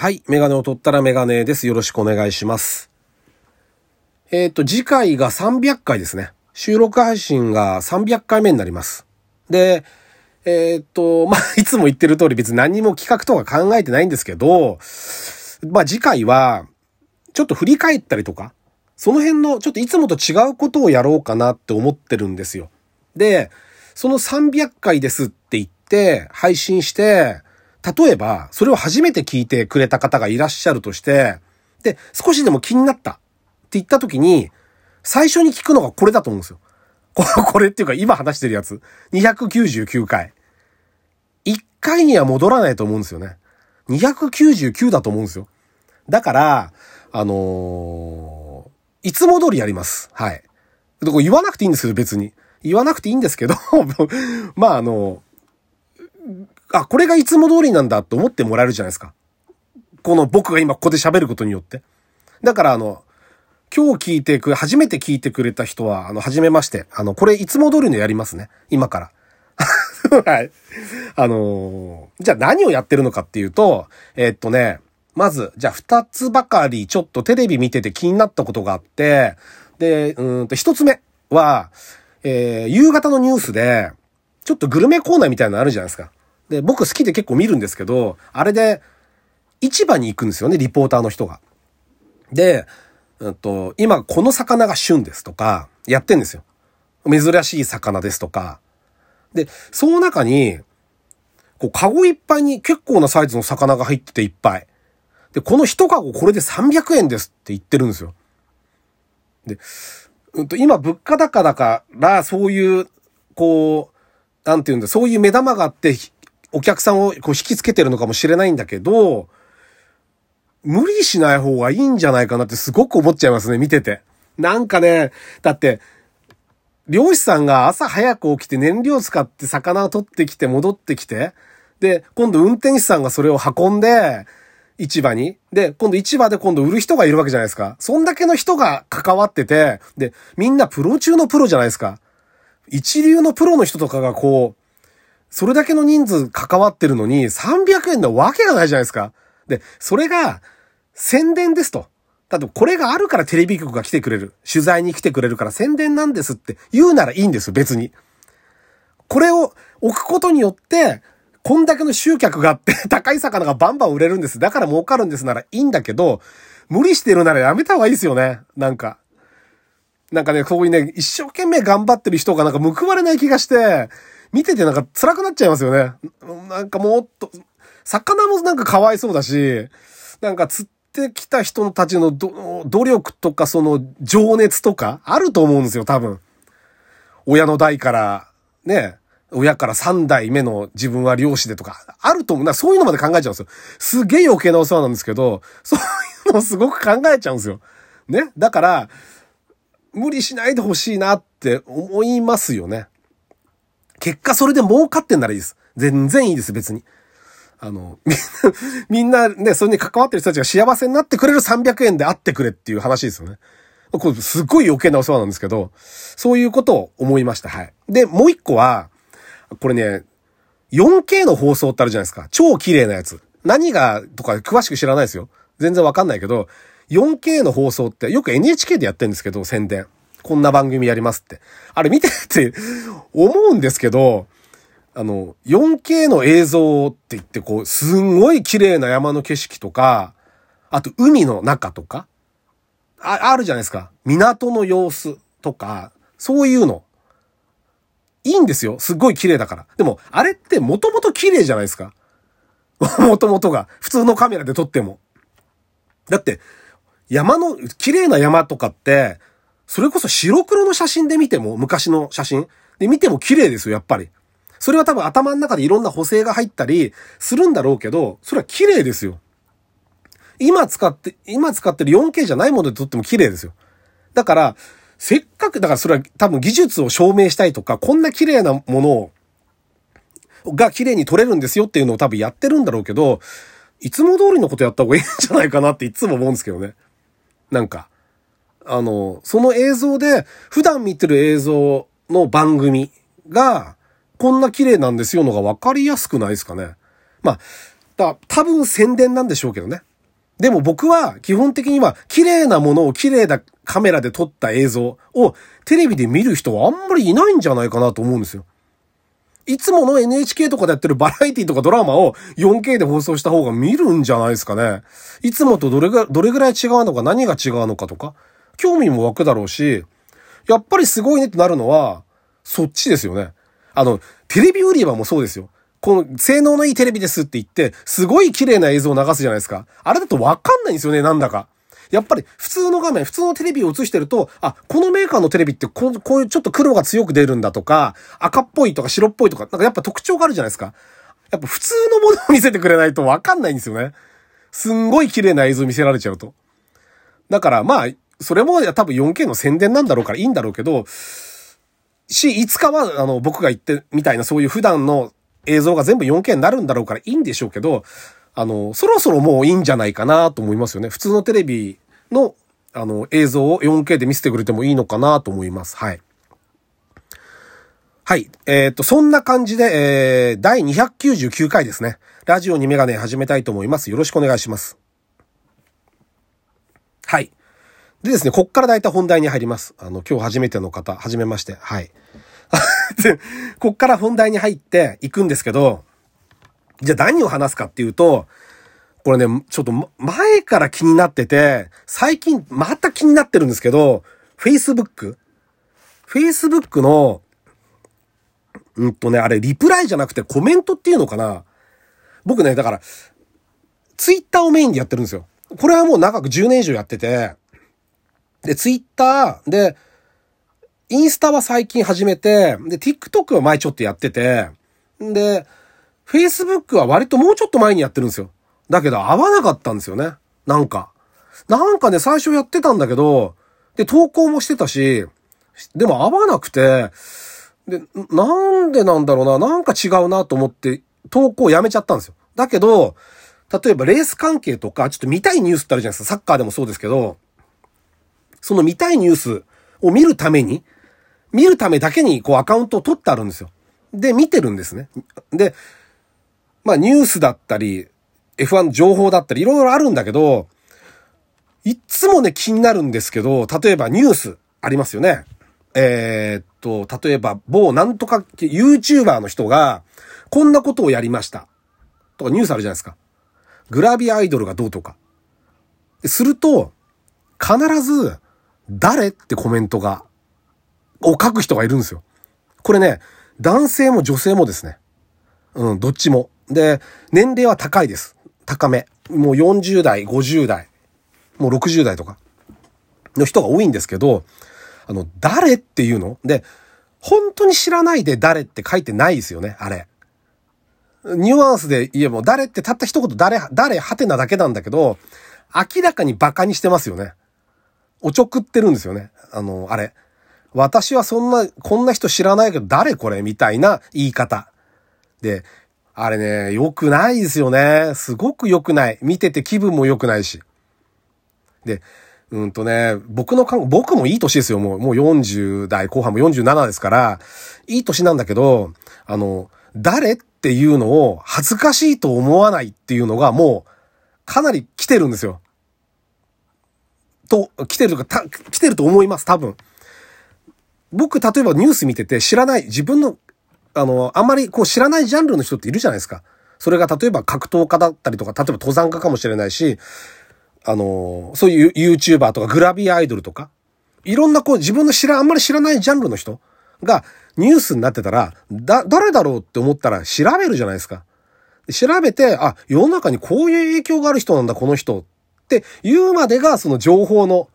はい。メガネを取ったらメガネです。よろしくお願いします。えっ、と、次回が300回ですね。収録配信が300回目になります。で、えっ、と、まあ、いつも言ってる通り別に何も企画とか考えてないんですけど、まあ、次回は、ちょっと振り返ったりとか、その辺のちょっといつもと違うことをやろうかなって思ってるんですよ。で、その300回ですって言って配信して、例えばそれを初めて聞いてくれた方がいらっしゃるとして、で、少しでも気になったって言った時に、最初に聞くのがこれだと思うんですよ。これっていうか今話してるやつ。299回。1回には戻らないと思うんですよね。299だと思うんですよ。だから、あのーいつも通りやります。はい。でこれ言わなくていいんですけど、別に。言わなくていいんですけど、まあ、あの、あ、これがいつも通りなんだと思ってもらえるじゃないですか。この僕が今ここで喋ることによって。だから、あの、今日聞いてく、初めて聞いてくれた人は、あの、初めまして。あの、これいつも通りのやりますね。今から。はい。あのーじゃあ何をやってるのかっていうと、えーっとね、まず、じゃあ二つばかりちょっとテレビ見てて気になったことがあって、で、うんと一つ目は、えー夕方のニュースで、ちょっとグルメコーナーみたいなのあるじゃないですか。で、僕好きで結構見るんですけど、あれで、市場に行くんですよね、リポーターの人が。で、うんと、今この魚が旬ですとか、やってんですよ。珍しい魚ですとか。で、その中に、こう、カゴいっぱいに結構なサイズの魚が入ってていっぱい。で、この一カゴこれで300円ですって言ってるんですよ。で、うんと、今物価高だから、そういう、こう、なんていうんだ、そういう目玉があって、お客さんをこう引きつけてるのかもしれないんだけど、無理しない方がいいんじゃないかなってすごく思っちゃいますね、見てて。なんかね、だって、漁師さんが朝早く起きて燃料使って魚を取ってきて戻ってきて、で、今度運転手さんがそれを運んで、市場に。で、今度市場で今度売る人がいるわけじゃないですか。そんだけの人が関わってて、で、みんなプロ中のプロじゃないですか。一流のプロの人とかがこう、それだけの人数関わってるのに300円のわけがないじゃないですか。で、それが宣伝ですと。だってこれがあるからテレビ局が来てくれる。取材に来てくれるから宣伝なんですって言うならいいんです、別に。これを置くことによって、こんだけの集客があって、高い魚がバンバン売れるんです。だから儲かるんですならいいんだけど、無理してるならやめた方がいいですよね。なんか。なんかね、こういうね、一生懸命頑張ってる人がなんか報われない気がして、見ててなんか辛くなっちゃいますよね。なんかもっと、魚もなんかかわいそうだし、なんか釣ってきた人たちの努力とかその情熱とかあると思うんですよ、多分。親の代から、ね、親から三代目の自分は漁師でとか、あると思う。なそういうのまで考えちゃうんですよ。すげえ余計なお世話なんですけど、そういうのをすごく考えちゃうんですよ。ね。だから、無理しないでほしいなって思いますよね。結果それで儲かってんならいいです。全然いいです、別に。あの、みんな、みんなね、それに関わってる人たちが幸せになってくれる300円であってくれっていう話ですよね。これすっごい余計なお世話なんですけど、そういうことを思いました。はい。で、もう一個は、これね、4K の放送ってあるじゃないですか。超綺麗なやつ。何がとか詳しく知らないですよ。全然わかんないけど、4K の放送ってよく NHK でやってるんですけど、宣伝。こんな番組やりますって。あれ見てって思うんですけど、あの、4K の映像って言ってこう、すんごい綺麗な山の景色とか、あと海の中とか、あ、あるじゃないですか。港の様子とか、そういうの。いいんですよ。すっごい綺麗だから。でも、あれってもともと綺麗じゃないですか。もともとが。普通のカメラで撮っても。だって、山の、綺麗な山とかって、それこそ白黒の写真で見ても、昔の写真で見ても綺麗ですよ、やっぱり。それは多分頭の中でいろんな補正が入ったりするんだろうけど、それは綺麗ですよ。今使って、今使ってる 4K じゃないもので撮っても綺麗ですよ。だから、せっかく、だからそれは多分技術を証明したいとか、こんな綺麗なものを、が綺麗に撮れるんですよっていうのを多分やってるんだろうけど、いつも通りのことやった方がいいんじゃないかなっていつも思うんですけどね。なんか、あの、その映像で、普段見てる映像の番組が、こんな綺麗なんですよのが分かりやすくないですかね。まあ、だ多分宣伝なんでしょうけどね。でも僕は基本的には綺麗なものを綺麗なカメラで撮った映像をテレビで見る人はあんまりいないんじゃないかなと思うんですよ。いつもの NHK とかでやってるバラエティとかドラマを 4K で放送した方が見るんじゃないですかね。いつもとどれが、どれぐらい違うのか何が違うのかとか、興味も湧くだろうし、やっぱりすごいねってなるのは、そっちですよね。あの、テレビ売り場もそうですよ。この性能のいいテレビですって言って、すごい綺麗な映像を流すじゃないですか。あれだとわかんないんですよね、なんだか。やっぱり普通の画面、普通のテレビを映してると、あ、このメーカーのテレビってこうこういうちょっと黒が強く出るんだとか、赤っぽいとか白っぽいとか、なんかやっぱ特徴があるじゃないですか。やっぱ普通のものを見せてくれないとわかんないんですよね。すんごい綺麗な映像を見せられちゃうと。だからまあ、それも多分 4K の宣伝なんだろうからいいんだろうけど、し、いつかは、あの、僕が言ってみたいなそういう普段の映像が全部 4K になるんだろうからいいんでしょうけど、あの、そろそろもういいんじゃないかなと思いますよね。普通のテレビの、あの、映像を 4K で見せてくれてもいいのかなと思います。はい。はい。えっ、と、そんな感じで、えー、第299回ですね。ラジオにメガネ始めたいと思います。よろしくお願いします。はい。でですね、こっからだいたい本題に入ります。あの、今日初めての方、はじめまして。はい。こっから本題に入っていくんですけど、じゃあ何を話すかっていうと、これね、ちょっと前から気になってて、最近また気になってるんですけど、Facebook？Facebook の、うんとね、あれ、リプライじゃなくてコメントっていうのかな？僕ね、だから、Twitter をメインでやってるんですよ。これはもう長く10年以上やってて、で、Twitter で、インスタは最近始めて、で、TikTok は前ちょっとやってて、で、Facebook は割ともうちょっと前にやってるんですよ。だけど合わなかったんですよね。なんか。なんかね、最初やってたんだけど、で、投稿もしてたし、でも合わなくて、で、なんでなんだろうな、なんか違うなと思って投稿やめちゃったんですよ。だけど、例えばレース関係とか、ちょっと見たいニュースってあるじゃないですか。サッカーでもそうですけど、その見たいニュースを見るために、見るためだけにこうアカウントを取ってあるんですよ。で、見てるんですね。で、まあニュースだったり、F1 情報だったりいろいろあるんだけど、いつもね気になるんですけど、例えばニュースありますよね。えー、っと、例えば某なんとか YouTuber の人がこんなことをやりました。とかニュースあるじゃないですか。グラビアアイドルがどうとか。すると、必ず、誰？ってコメントが、を書く人がいるんですよ。これね、男性も女性もですね。うん、どっちも。で、年齢は高いです。高め。もう40代、50代、もう60代とかの人が多いんですけど、あの、誰っていうの？で、本当に知らないで誰って書いてないですよね、あれ。ニュアンスで言えば、誰ってたった一言誰、誰、はてなだけなんだけど、明らかに馬鹿にしてますよね。おちょくってるんですよね。あの、あれ。私はそんな、こんな人知らないけど誰これみたいな言い方。で、あれね、良くないですよね。すごく良くない。見てて気分も良くないし。で、うんとね、僕の感僕もいい年ですよ。もう、もう40代後半も47ですから、いい年なんだけど、あの、誰っていうのを恥ずかしいと思わないっていうのがもう、かなり来てるんですよ。と、来てるか、来てると思います、多分。僕、例えばニュース見てて知らない、自分のあの、あんまりこう知らないジャンルの人っているじゃないですか。それが例えば格闘家だったりとか、例えば登山家かもしれないし、あの、そういう YouTuber とかグラビアアイドルとか、いろんなこう自分の知ら、あんまり知らないジャンルの人がニュースになってたら、だ、誰だろうって思ったら調べるじゃないですか。調べて、あ、世の中にこういう影響がある人なんだ、この人っって言うまでがその情報の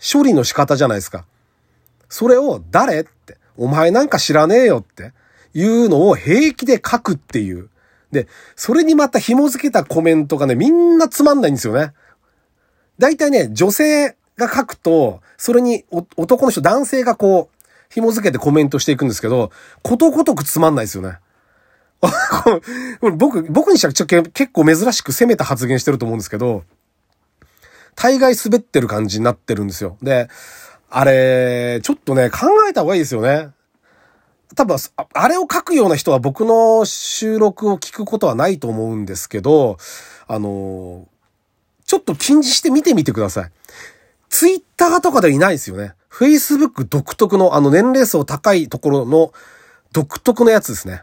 処理の仕方じゃないですか。それを誰って、お前なんか知らねえよって。いうのを平気で書くっていう。で、それにまた紐付けたコメントがね、みんなつまんないんですよね。大体ね、女性が書くと、それに男の人、男性がこう、紐付けてコメントしていくんですけど、ことごとくつまんないですよね。僕、僕にしたらちょ結構珍しく攻めた発言してると思うんですけど、大概滑ってる感じになってるんですよ。で、あれ、ちょっとね、考えた方がいいですよね。多分、あれを書くような人は僕の収録を聞くことはないと思うんですけど、あの、ちょっと禁じして見てみてください。ツイッターとかではいないですよね。Facebook 独特のあの年齢層高いところの独特のやつですね。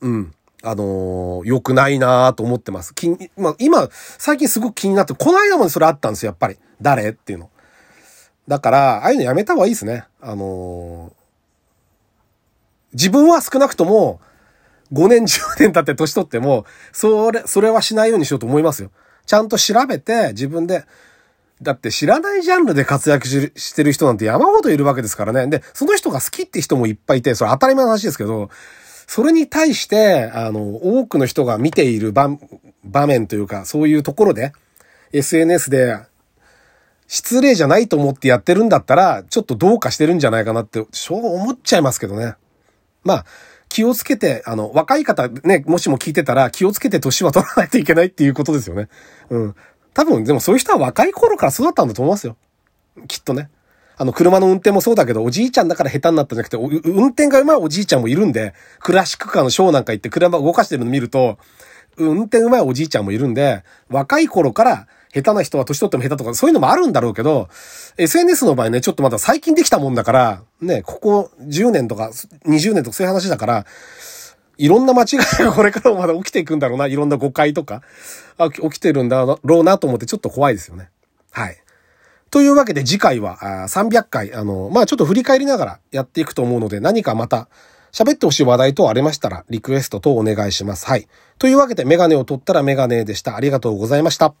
うん。あのー、良くないなと思ってます。気まあ、今、最近すごく気になって、この間までそれあったんですよ、やっぱり。誰？っていうの。だから、ああいうのやめた方がいいですね。あのー、自分は少なくとも、5年、10年経って年取っても、それ、それはしないようにしようと思いますよ。ちゃんと調べて、自分で、だって知らないジャンルで活躍してる人なんて山ほどいるわけですからね。で、その人が好きって人もいっぱいいて、それ当たり前の話ですけど、それに対して、あの、多くの人が見ている場場面というか、そういうところで、SNS で、失礼じゃないと思ってやってるんだったら、ちょっとどうかしてるんじゃないかなって、そう思っちゃいますけどね。まあ、気をつけて、あの、若い方ね、もしも聞いてたら気をつけて年は取らないといけないっていうことですよね。うん。多分、でもそういう人は若い頃からそうだったんだと思いますよ。きっとね。あの、車の運転もそうだけど、おじいちゃんだから下手になったんじゃなくて、運転が上手いおじいちゃんもいるんで、クラシックカーのショーなんか行って車動かしてるの見ると、運転上手いおじいちゃんもいるんで、若い頃から下手な人は年取っても下手とか、そういうのもあるんだろうけど、SNS の場合ね、ちょっとまだ最近できたもんだから、ね、ここ10年とか20年とかそういう話だから、いろんな間違いがこれからもまだ起きていくんだろうな、いろんな誤解とか、起きてるんだろうなと思ってちょっと怖いですよね。はい。というわけで次回は300回、あの、まあちょっと振り返りながらやっていくと思うので、何かまた喋ってほしい話題等ありましたら、リクエスト等お願いします。はい。というわけで、メガネを取ったらメガネでした。ありがとうございました。